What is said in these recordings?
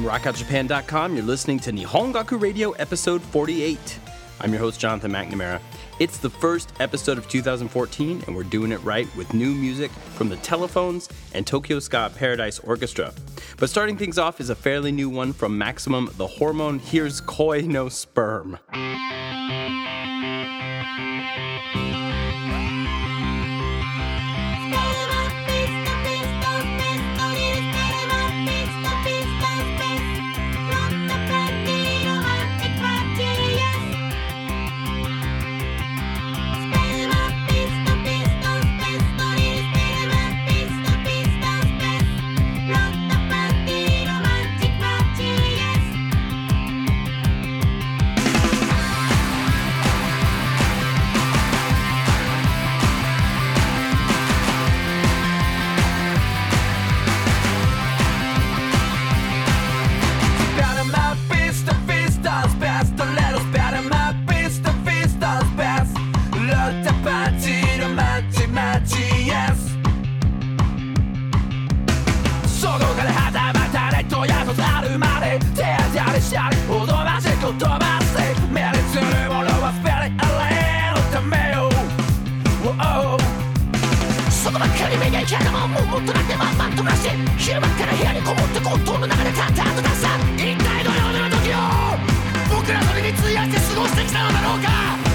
From rockoutjapan.com, you're listening to Nihongaku Radio episode 48. I'm your host, Jonathan McNamara. It's the first episode of 2014, and we're doing it right with new music from the Telephones and Tokyo Ska Paradise Orchestra. But starting things off is a fairly new one from Maximum the Hormone. Here's Koi no Sperm. 昼間から部屋にこもって混沌の中で淡々と出した一体どのような時を僕らそれに費やして過ごしてきたのだろうか。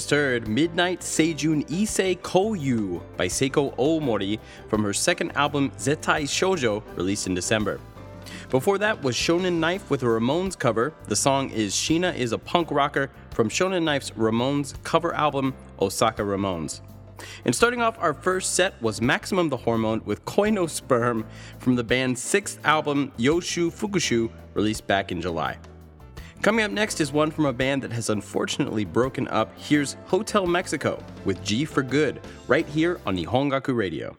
Just heard Midnight Seijun Issei Koyu by Seiko Omori from her second album Zetai Shoujo, released in December. Before that was Shonen Knife with a Ramones cover. The song is Sheena is a Punk Rocker from Shonen Knife's Ramones cover album Osaka Ramones. And starting off our first set was Maximum the Hormone with Koi no Sperm from the band's sixth album Yoshu Fukushu, released back in July. Coming up next is one from a band that has unfortunately broken up. Here's Hotel Mexico with G for Good, right here on Nihongaku Radio.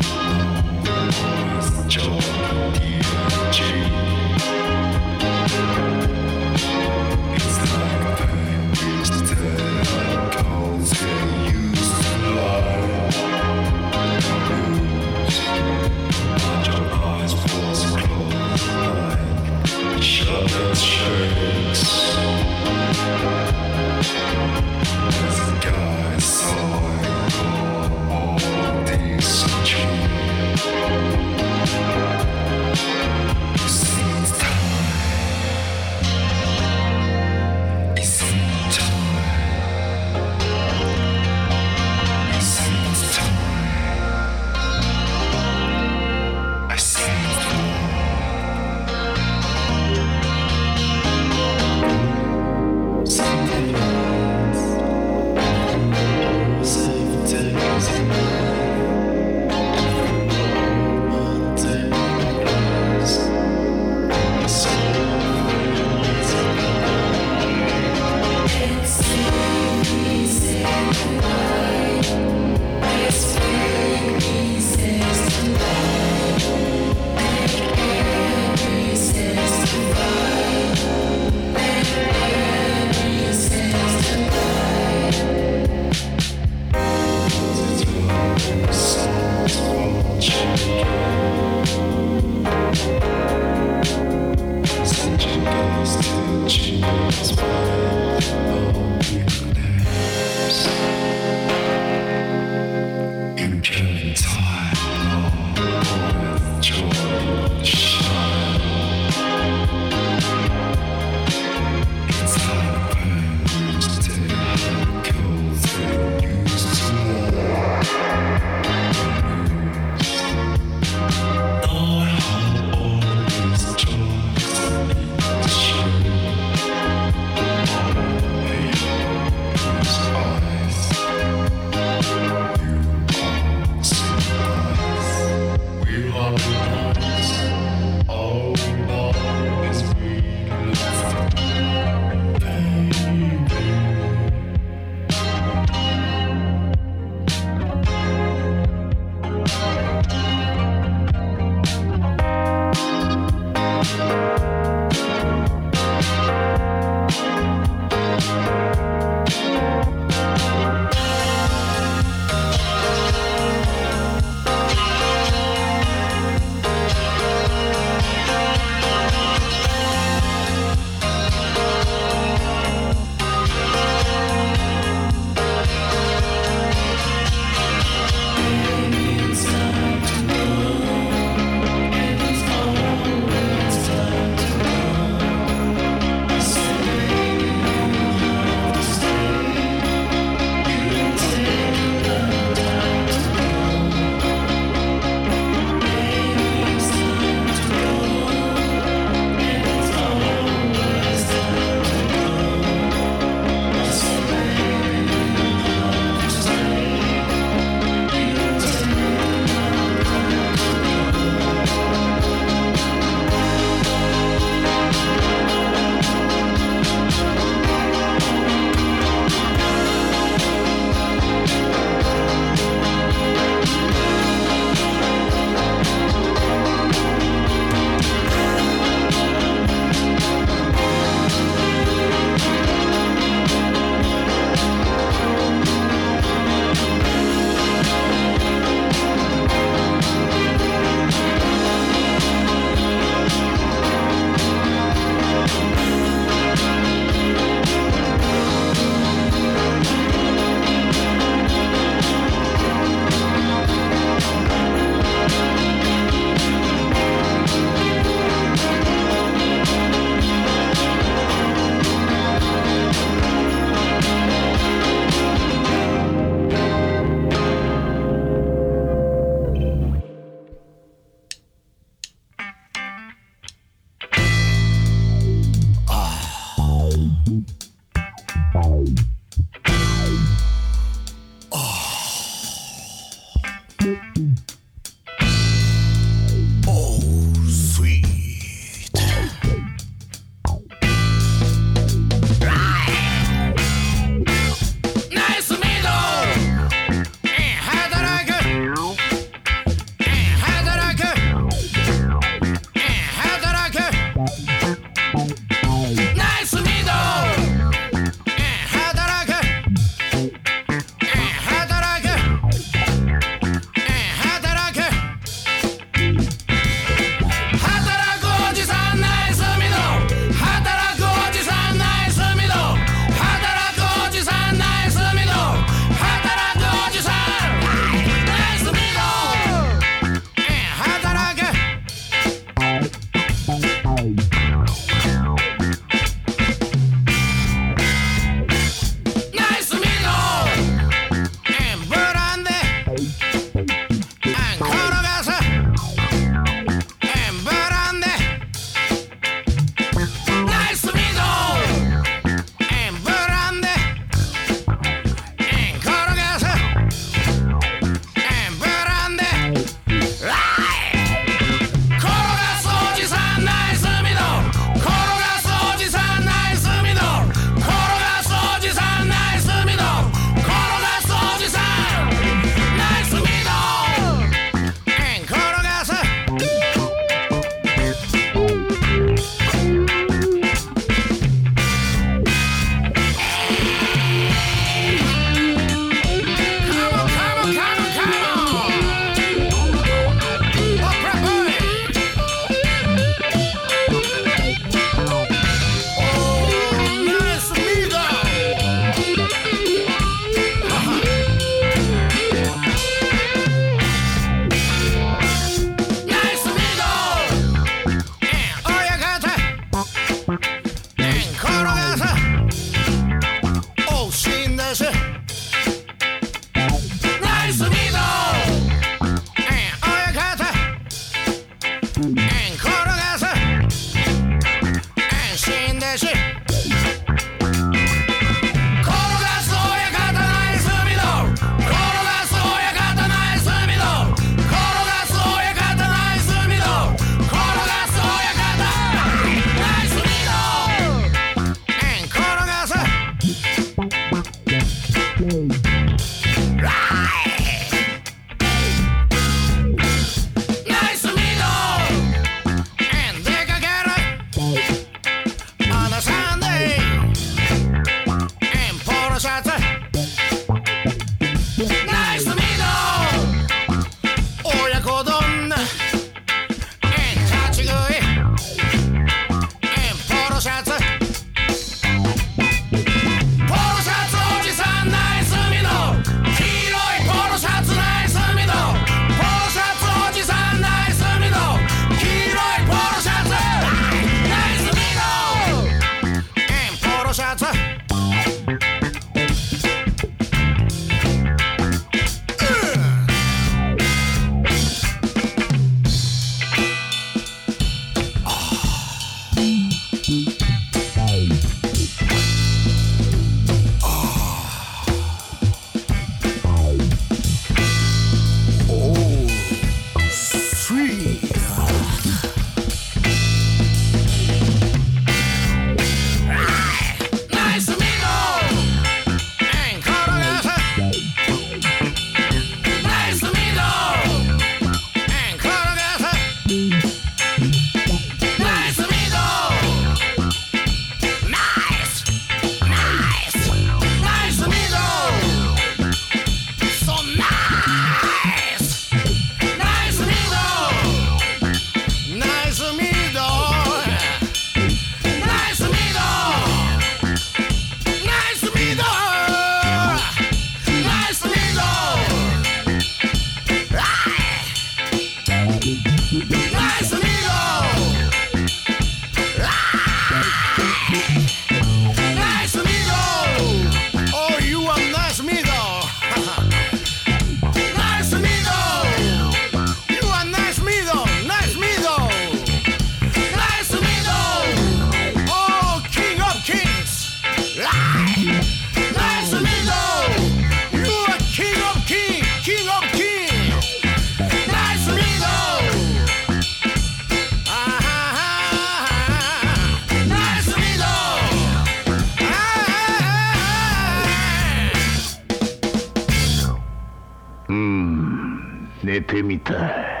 later.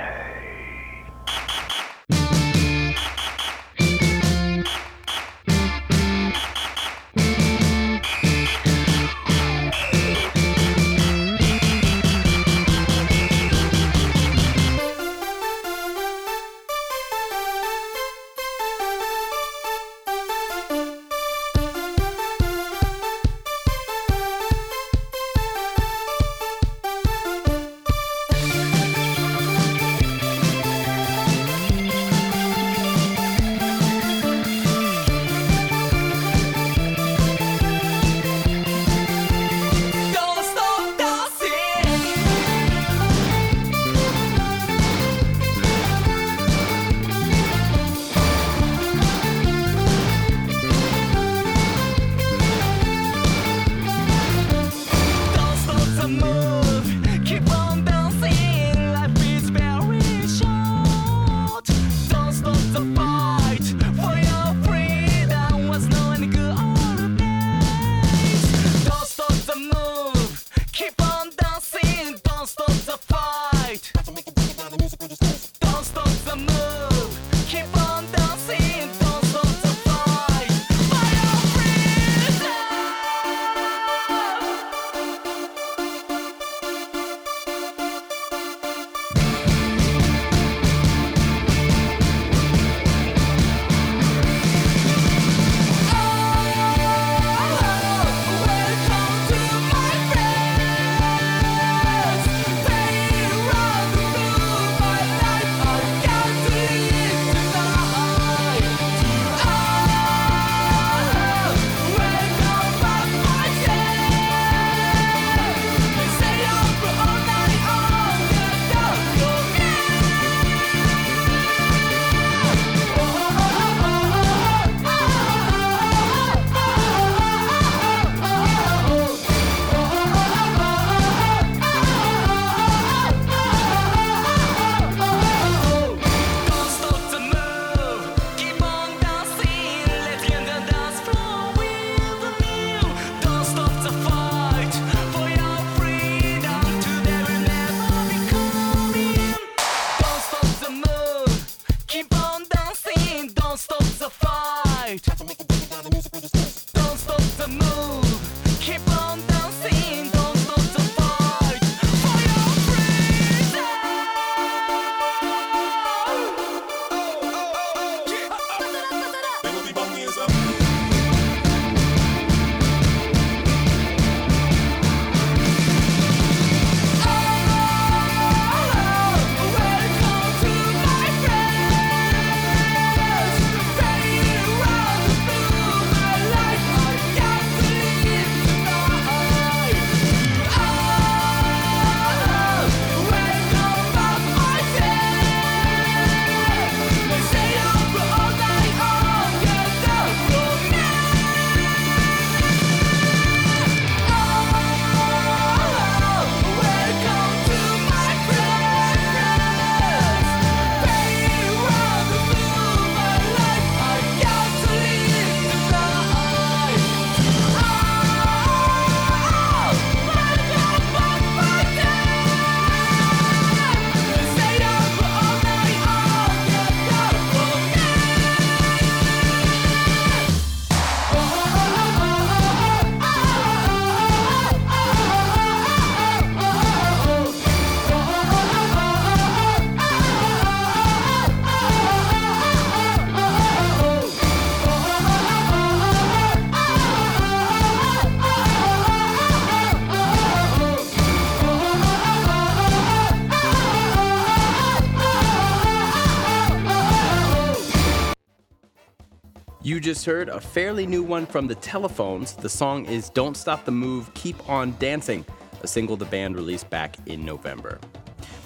Just heard a fairly new one from the Telephones. The song is Don't Stop the Move, Keep On Dancing, a single the band released back in November.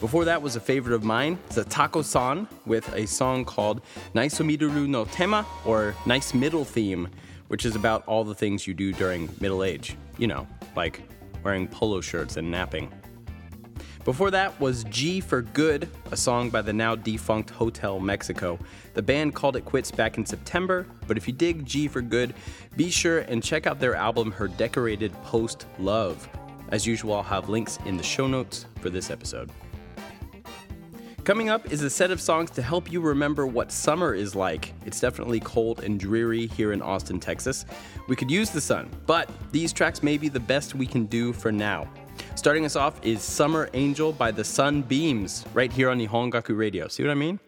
Before that was a favorite of mine, Zatako san, with a song called Naisomiduru no Tema, or Nice Middle Theme, which is about all the things you do during middle age. You know, like wearing polo shirts and napping. Before that was G for Good, a song by the now defunct Hotel Mexico. The band called it quits back in September, but if you dig G for Good, be sure and check out their album Her Decorated Post Love. As usual, I'll have links in the show notes for this episode. Coming up is a set of songs to help you remember what summer is like. It's definitely cold and dreary here in Austin, Texas. We could use the sun, but these tracks may be the best we can do for now. Starting us off is Summer Angel by the Sunbeams, right here on Nihongaku Radio. See what I mean?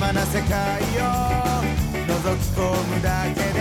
まな世界を覗き込むだけで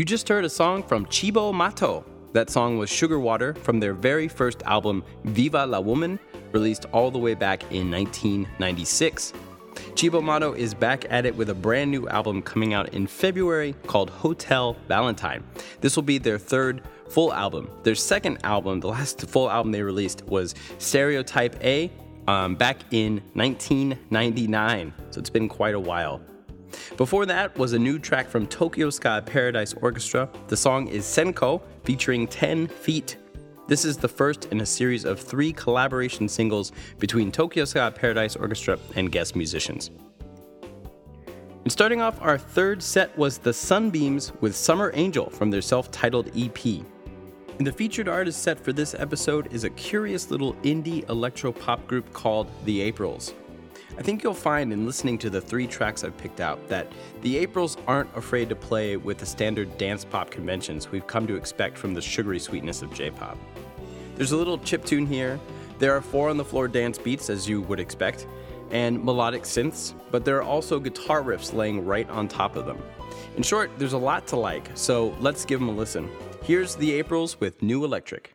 You just heard a song from Cibo Matto. That song was Sugar Water from their very first album, Viva la Woman, released all the way back in 1996. Cibo Matto is back at it with a brand new album coming out in February called Hotel Valentine. This will be their third full album. Their second album, the last full album they released, was Stereotype A um, back in 1999. So it's been quite a while. Before that was a new track from Tokyo Ska Paradise Orchestra. The song is Senko, featuring 10 Feet. This is the first in a series of three collaboration singles between Tokyo Ska Paradise Orchestra and guest musicians. And starting off our third set was the Sunbeams with Summer Angel from their self titled EP. And the featured artist set for this episode is a curious little indie electro pop group called The Aprils. I think you'll find in listening to the three tracks I've picked out that the Aprils aren't afraid to play with the standard dance pop conventions we've come to expect from the sugary sweetness of J pop. There's a little chip tune here, there are four on the floor dance beats, as you would expect, and melodic synths, but there are also guitar riffs laying right on top of them. In short, there's a lot to like, so let's give them a listen. Here's the Aprils with New Electric.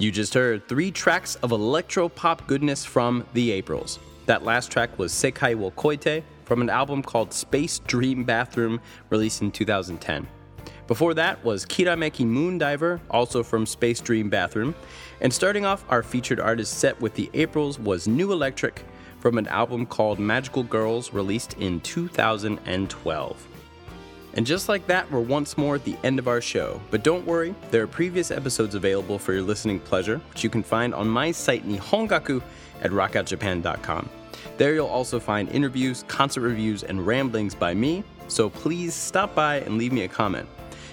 You just heard three tracks of electro pop goodness from the Aprils. That last track was Sekai wo Koite from an album called Space Dream Bathroom, released in 2010. Before that was Kirameki Moondiver, also from Space Dream Bathroom. And starting off our featured artist set with the Aprils was New Electric from an album called Magical Girls, released in 2012. And just like that, we're once more at the end of our show. But don't worry, there are previous episodes available for your listening pleasure, which you can find on my site Nihongaku at rockoutjapan.com. There you'll also find interviews, concert reviews, and ramblings by me, so please stop by and leave me a comment.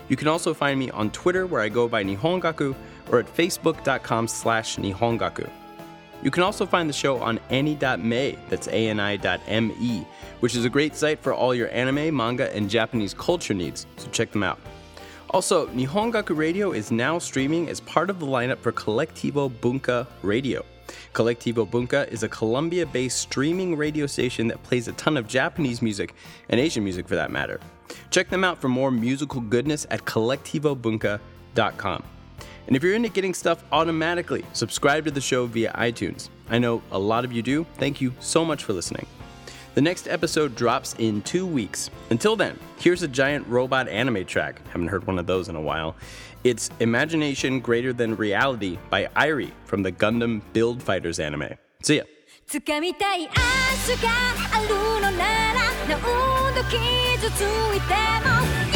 You can also find me on Twitter where I go by Nihongaku or at facebook.com slash Nihongaku. You can also find the show on ani.me, that's ani.me, which is a great site for all your anime, manga, and Japanese culture needs, so check them out. Also, Nihongaku Radio is now streaming as part of the lineup for Collectivo Bunka Radio. Collectivo Bunka is a Colombia based streaming radio station that plays a ton of Japanese music and Asian music for that matter. Check them out for more musical goodness at collectivobunka.com. And if you're into getting stuff automatically, subscribe to the show via iTunes. I know a lot of you do. Thank you so much for listening. The next episode drops in two weeks. Until then, here's a giant robot anime track. Haven't heard one of those in a while. It's Imagination Greater Than Reality by Irie from the Gundam Build Fighters anime. See ya. 掴みたい明日があるのなら何度傷ついても